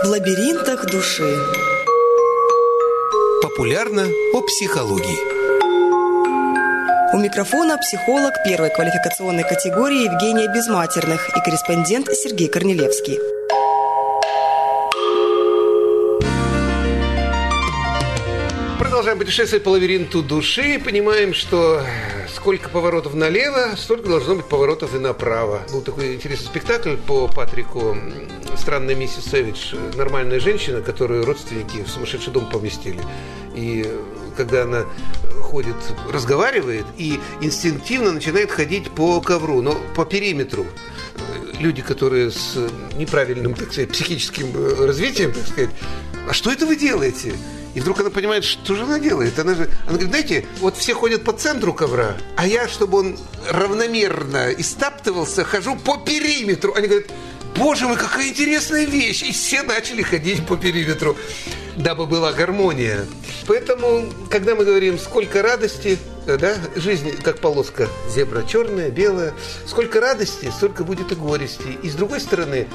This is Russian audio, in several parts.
В лабиринтах души. Популярно о психологии. У микрофона психолог первой квалификационной категории Евгения Безматерных и корреспондент Сергей Корнелевский. Продолжаем путешествовать по лабиринту души и понимаем, что сколько поворотов налево, столько должно быть поворотов и направо. Был такой интересный спектакль по Патрику «Странная миссис Сэвидж». Нормальная женщина, которую родственники в сумасшедший дом поместили. И когда она ходит, разговаривает и инстинктивно начинает ходить по ковру, но по периметру люди, которые с неправильным, так сказать, психическим развитием, так сказать, а что это вы делаете? И вдруг она понимает, что же она делает. Она же, она говорит, знаете, вот все ходят по центру ковра, а я, чтобы он равномерно истаптывался, хожу по периметру. Они говорят, боже мой, какая интересная вещь. И все начали ходить по периметру, дабы была гармония. Поэтому, когда мы говорим, сколько радости, да, жизнь как полоска, зебра черная, белая, сколько радости, столько будет и горести. И с другой стороны,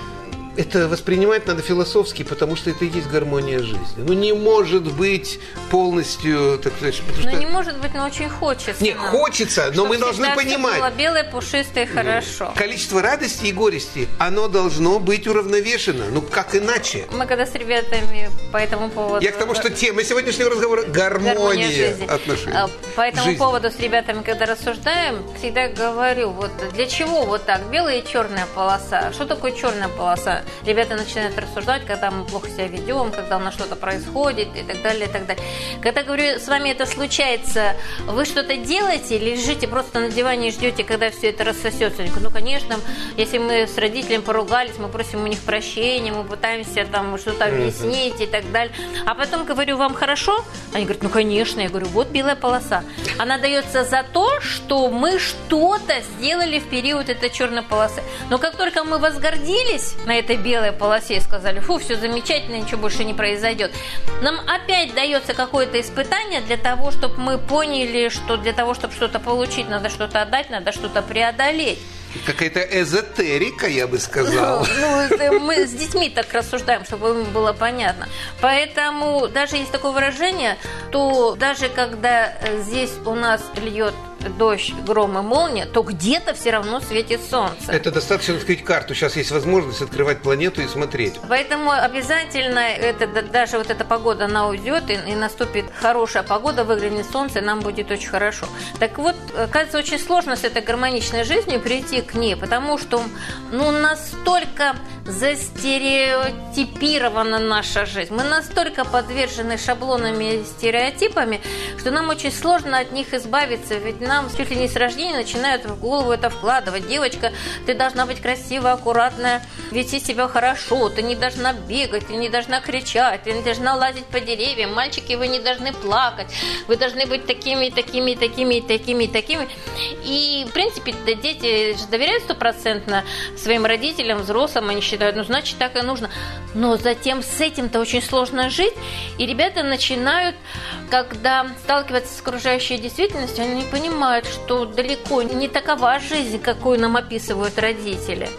это воспринимать надо философски, потому что это и есть гармония жизни. Ну, не может быть полностью, так сказать, потому Ну, что... не может быть, но очень хочется. Не, хочется, но мы должны понимать. было белое, пушистое, хорошо. Количество радости и горести, оно должно быть уравновешено. Ну, как иначе? Мы когда с ребятами по этому поводу... Я к тому, что тема сегодняшнего разговора – гармония гармония отношений. А, По этому Жизни. поводу с ребятами, когда рассуждаем, всегда говорю, вот для чего вот так, белая и черная полоса? Что такое черная полоса? Ребята начинают рассуждать, когда мы плохо себя ведем, когда у нас что-то происходит и так далее, и так далее. Когда говорю, с вами это случается, вы что-то делаете или лежите просто на диване и ждете, когда все это рассосется? Ну, конечно, если мы с родителями поругались, мы просим у них прощения, мы пытаемся там что-то объяснить и так далее. А потом говорю, вам хорошо? Они говорят, ну, конечно. Я говорю, вот белая полоса. Она дается за то, что мы что-то сделали в период этой черной полосы. Но как только мы возгордились на этой белой полосе и сказали, фу, все замечательно, ничего больше не произойдет, нам опять дается какое-то испытание для того, чтобы мы поняли, что для того, чтобы что-то получить, надо что-то отдать, надо что-то преодолеть. Какая-то эзотерика, я бы сказал. Ну, это мы с детьми так рассуждаем, чтобы им было понятно. Поэтому даже есть такое выражение, то даже когда э, здесь у нас льет дождь, гром и молния, то где-то все равно светит солнце. Это достаточно открыть карту. Сейчас есть возможность открывать планету и смотреть. Поэтому обязательно это, да- даже вот эта погода, она уйдет, и, и наступит хорошая погода, выглянет солнце, и нам будет очень хорошо. Так вот, кажется, очень сложно с этой гармоничной жизнью прийти к ней, потому что ну, настолько застереотипирована наша жизнь, мы настолько подвержены шаблонами и стереотипами, что нам очень сложно от них избавиться, ведь нам чуть ли не с рождения начинают в голову это вкладывать. Девочка, ты должна быть красивая, аккуратная, вести себя хорошо, ты не должна бегать, ты не должна кричать, ты не должна лазить по деревьям, мальчики, вы не должны плакать, вы должны быть такими, такими, такими, такими, такими. И, в принципе, дети же доверяют стопроцентно своим родителям, взрослым, они считают, ну, значит, так и нужно. Но затем с этим-то очень сложно жить, и ребята начинают, когда сталкиваются с окружающей действительностью, они не понимают, что далеко не такова жизнь, какую нам описывают родители.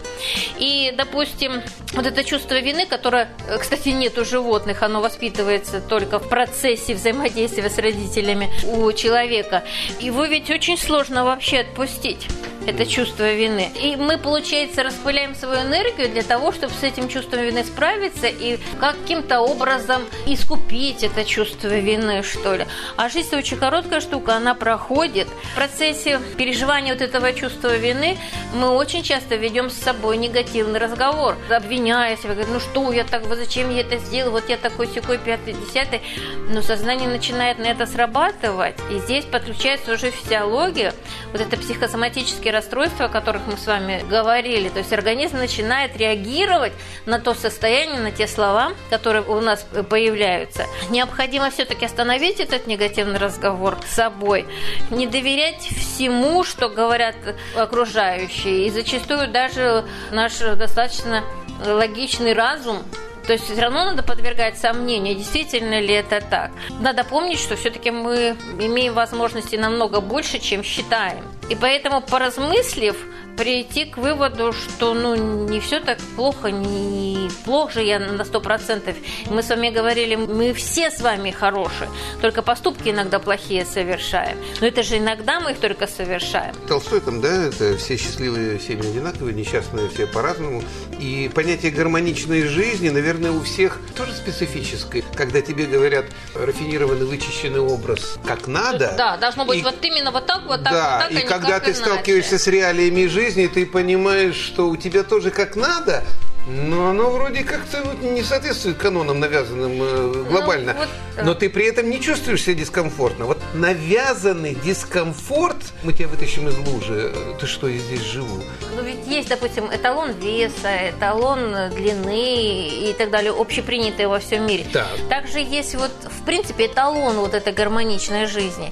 И, допустим, вот это чувство вины, которое, э, кстати, нет у животных, оно воспитывается только в процессе взаимодействия с родителями у человека. Его ведь очень сложно вообще отпустить это чувство вины. И мы, получается, распыляем свою энергию для того, чтобы с этим чувством вины справиться и каким-то образом искупить это чувство вины, что ли. А жизнь очень короткая штука, она проходит. В процессе переживания вот этого чувства вины мы очень часто ведем с собой негативный разговор, обвиняя себя, говоря, ну что я так, вот зачем я это сделал, вот я такой, секой, пятый, десятый. Но сознание начинает на это срабатывать, и здесь подключается уже физиология, вот это психосоматические расстройства, о которых мы с вами говорили. То есть организм начинает реагировать на то состояние, на те слова, которые у нас появляются. Необходимо все-таки остановить этот негативный разговор с собой, не доверять всему, что говорят окружающие. И зачастую даже наш достаточно логичный разум то есть все равно надо подвергать сомнению, действительно ли это так. Надо помнить, что все-таки мы имеем возможности намного больше, чем считаем. И поэтому, поразмыслив, прийти к выводу, что ну не все так плохо, не плохо же я на сто процентов. Мы с вами говорили, мы все с вами хорошие, только поступки иногда плохие совершаем. Но это же иногда мы их только совершаем. Толстой там, да, это все счастливые семьи одинаковые, несчастные все по-разному. И понятие гармоничной жизни, наверное, у всех тоже специфическое. Когда тебе говорят рафинированный, вычищенный образ, как надо. Да, должно быть и, вот именно вот так, вот так, да, вот так, и а когда ты иначе. сталкиваешься с реалиями жизни, ты понимаешь, что у тебя тоже как надо, но оно вроде как-то вот не соответствует канонам, навязанным э, глобально. Ну, вот. Но ты при этом не чувствуешь себя дискомфортно. Вот навязанный дискомфорт, мы тебя вытащим из лужи. Э, Ты что, я здесь живу? Ну ведь есть, допустим, эталон веса, эталон длины и так далее, общепринятые во всем мире. Так. Также есть вот, в принципе, эталон вот этой гармоничной жизни.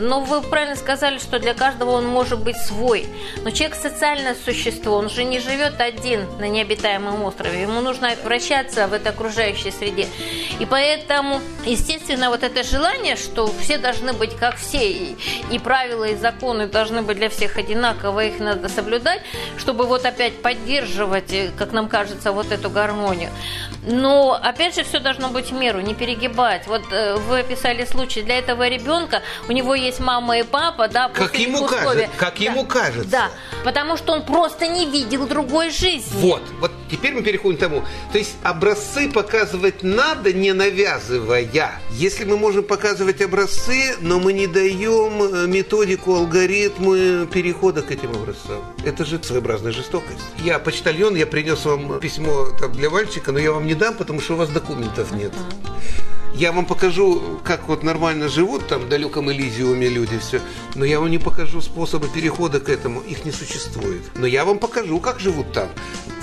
Но вы правильно сказали, что для каждого он может быть свой. Но человек социальное существо, он же не живет один на необитаемом острове. Ему нужно вращаться в этой окружающей среде. И поэтому, естественно, вот это желание, что все должны быть как все, и, и правила, и законы должны быть для всех одинаково, их надо соблюдать, чтобы вот опять поддерживать, э, как нам кажется, вот эту гармонию. Но, опять же, все должно быть в меру, не перегибать. Вот э, вы описали случай для этого ребенка, у него есть мама и папа, да, Как ему кажется, как Да. ему кажется. Да, потому что он просто не видел другой жизни. Вот, вот теперь мы переходим к тому. То есть образцы показывать надо, не навязывая. Если мы можем показывать образцы, но мы не даем э, методику, алгоритмы перехода к этим образцам. Это же своеобразная жестокость. Я почтальон, я принес вам письмо там, для мальчика, но я вам не дам, потому что у вас документов нет. Я вам покажу, как вот нормально живут там в далеком Элизиуме люди все, но я вам не покажу способы перехода к этому, их не существует. Но я вам покажу, как живут там,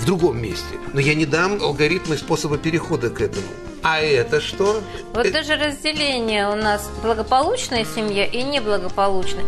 в другом месте. Но я не дам алгоритмы способа перехода к этому. А это что? Вот Э, даже разделение у нас благополучная семья и неблагополучная.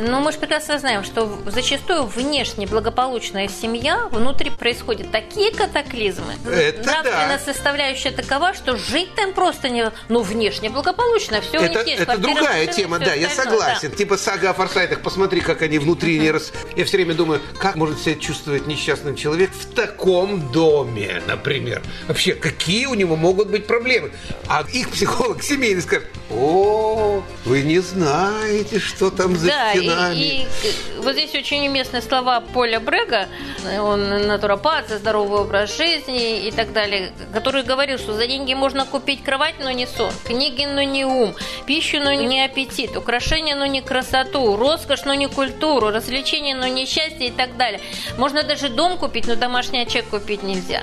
Но мы же прекрасно знаем, что зачастую внешне благополучная семья, внутри происходят такие катаклизмы. Это Нравственная да. составляющая такова, что жить там просто не... Ну, внешне благополучно, все у это, них есть. это другая тема, да, я согласен. да. Типа сага о форсайтах, посмотри, как они внутри не рас... Я все время думаю, как может себя чувствовать несчастный человек в таком доме, например. Вообще, какие у него могут быть проблемы? А их психолог семейный скажет, о, вы не знаете, что там за Да, и, стенами. и, э, вот здесь очень уместны слова Поля Брега, он натуропат, за здоровый образ жизни и так далее, который говорил, что за деньги можно купить кровать, но не сон, книги, но не ум, пищу, но не аппетит, украшения, но не красоту, роскошь, но не культуру, развлечения, но не счастье и так далее. Можно даже дом купить, но домашний очаг купить нельзя.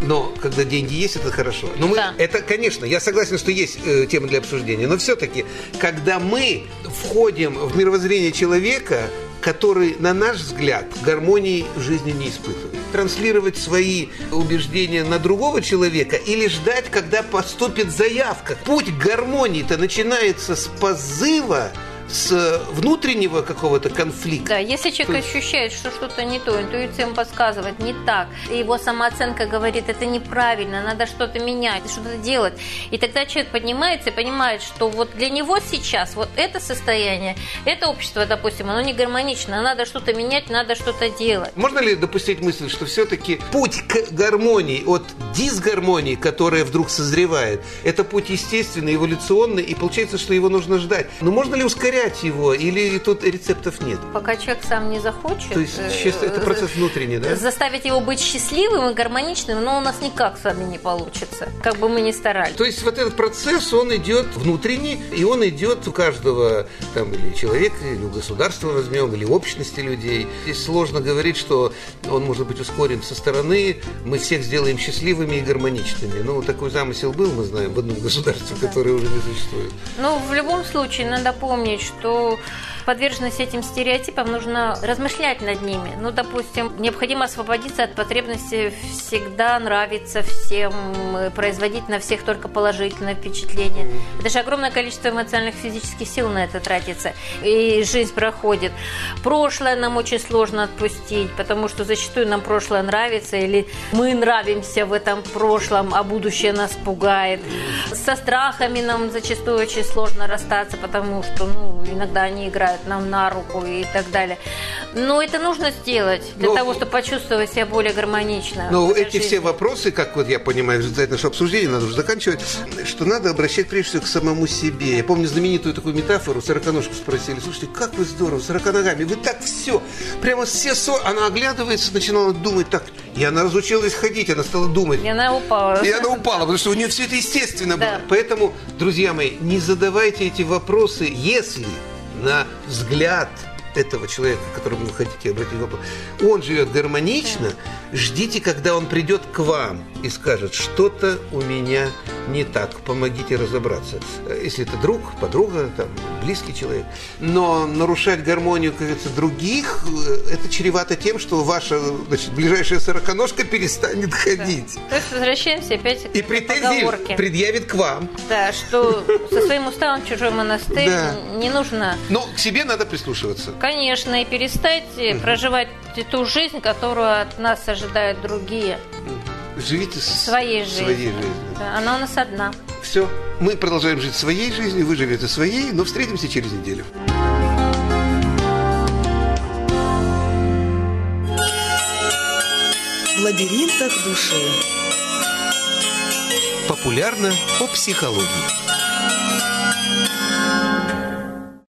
Но когда деньги есть, это хорошо. Но мы, Да. это, конечно, я согласен, что есть э, тема для обсуждения. Но все-таки, когда мы входим в мировоззрение человека, который, на наш взгляд, гармонии в жизни не испытывает. Транслировать свои убеждения на другого человека или ждать, когда поступит заявка. Путь к гармонии-то начинается с позыва, с внутреннего какого-то конфликта. Да, если человек ощущает, что что-то не то, интуиция ему подсказывает не так, и его самооценка говорит, это неправильно, надо что-то менять, что-то делать. И тогда человек поднимается и понимает, что вот для него сейчас вот это состояние, это общество, допустим, оно не гармонично, надо что-то менять, надо что-то делать. Можно ли допустить мысль, что все-таки путь к гармонии от дисгармонии, которая вдруг созревает, это путь естественный, эволюционный, и получается, что его нужно ждать. Но можно ли ускорять его, или тут рецептов нет? Пока человек сам не захочет... То есть э, это процесс внутренний, да? Заставить его быть счастливым и гармоничным, но у нас никак с вами не получится, как бы мы ни старались. То есть вот этот процесс, он идет внутренний, и он идет у каждого там, или человека, или у государства возьмем, или общности людей. Здесь сложно говорить, что он может быть ускорен со стороны, мы всех сделаем счастливыми и гармоничными. Ну, такой замысел был, мы знаем, в одном государстве, которое уже не существует. Ну, в любом случае, надо помнить, что подверженность этим стереотипам нужно размышлять над ними. Ну, допустим, необходимо освободиться от потребности всегда нравиться всем, э, производить на всех только положительное впечатление. Это же огромное количество эмоциональных физических сил на это тратится. И жизнь проходит. Прошлое нам очень сложно отпустить, потому что зачастую нам прошлое нравится, или мы нравимся в этом прошлом, а будущее нас пугает. Со страхами нам зачастую очень сложно расстаться, потому что ну, иногда они играют наступают нам на руку и так далее. Но это нужно сделать для Но- того, чтобы почувствовать себя более гармонично. Но этой эти все жизни. вопросы, как вот я понимаю, в результате нашего обсуждения, надо уже заканчивать, что надо обращать прежде всего к самому себе. Я помню знаменитую такую метафору, сороконожку спросили, слушайте, как вы здорово, сороконогами, вы так все, прямо все со... Она оглядывается, начинала думать так, и она разучилась ходить, она стала думать. И она упала. И она упала, потому что у нее все это естественно Да. было. Поэтому, друзья мои, не задавайте эти вопросы, если на взгляд этого человека, к которому вы хотите обратить вопрос, он живет гармонично, ждите, когда он придет к вам и скажет, что-то у меня не так, помогите разобраться. Если это друг, подруга, там, близкий человек. Но нарушать гармонию, как говорится, других, э, это чревато тем, что ваша значит, ближайшая сороконожка перестанет ходить. То есть возвращаемся опять И к претензии поговорке. предъявит к вам. Да, что со своим уставом чужой монастырь Да. не нужно, Но к себе надо прислушиваться. конечно, и перестать проживать ту жизнь, которую от нас ожидают другие. Живите с- Своей жизнью. своей жизнью. Да, она у нас одна. Все. Мы продолжаем жить своей жизнью, вы живете своей, но встретимся через неделю. В лабиринтах души. Популярно о психологии.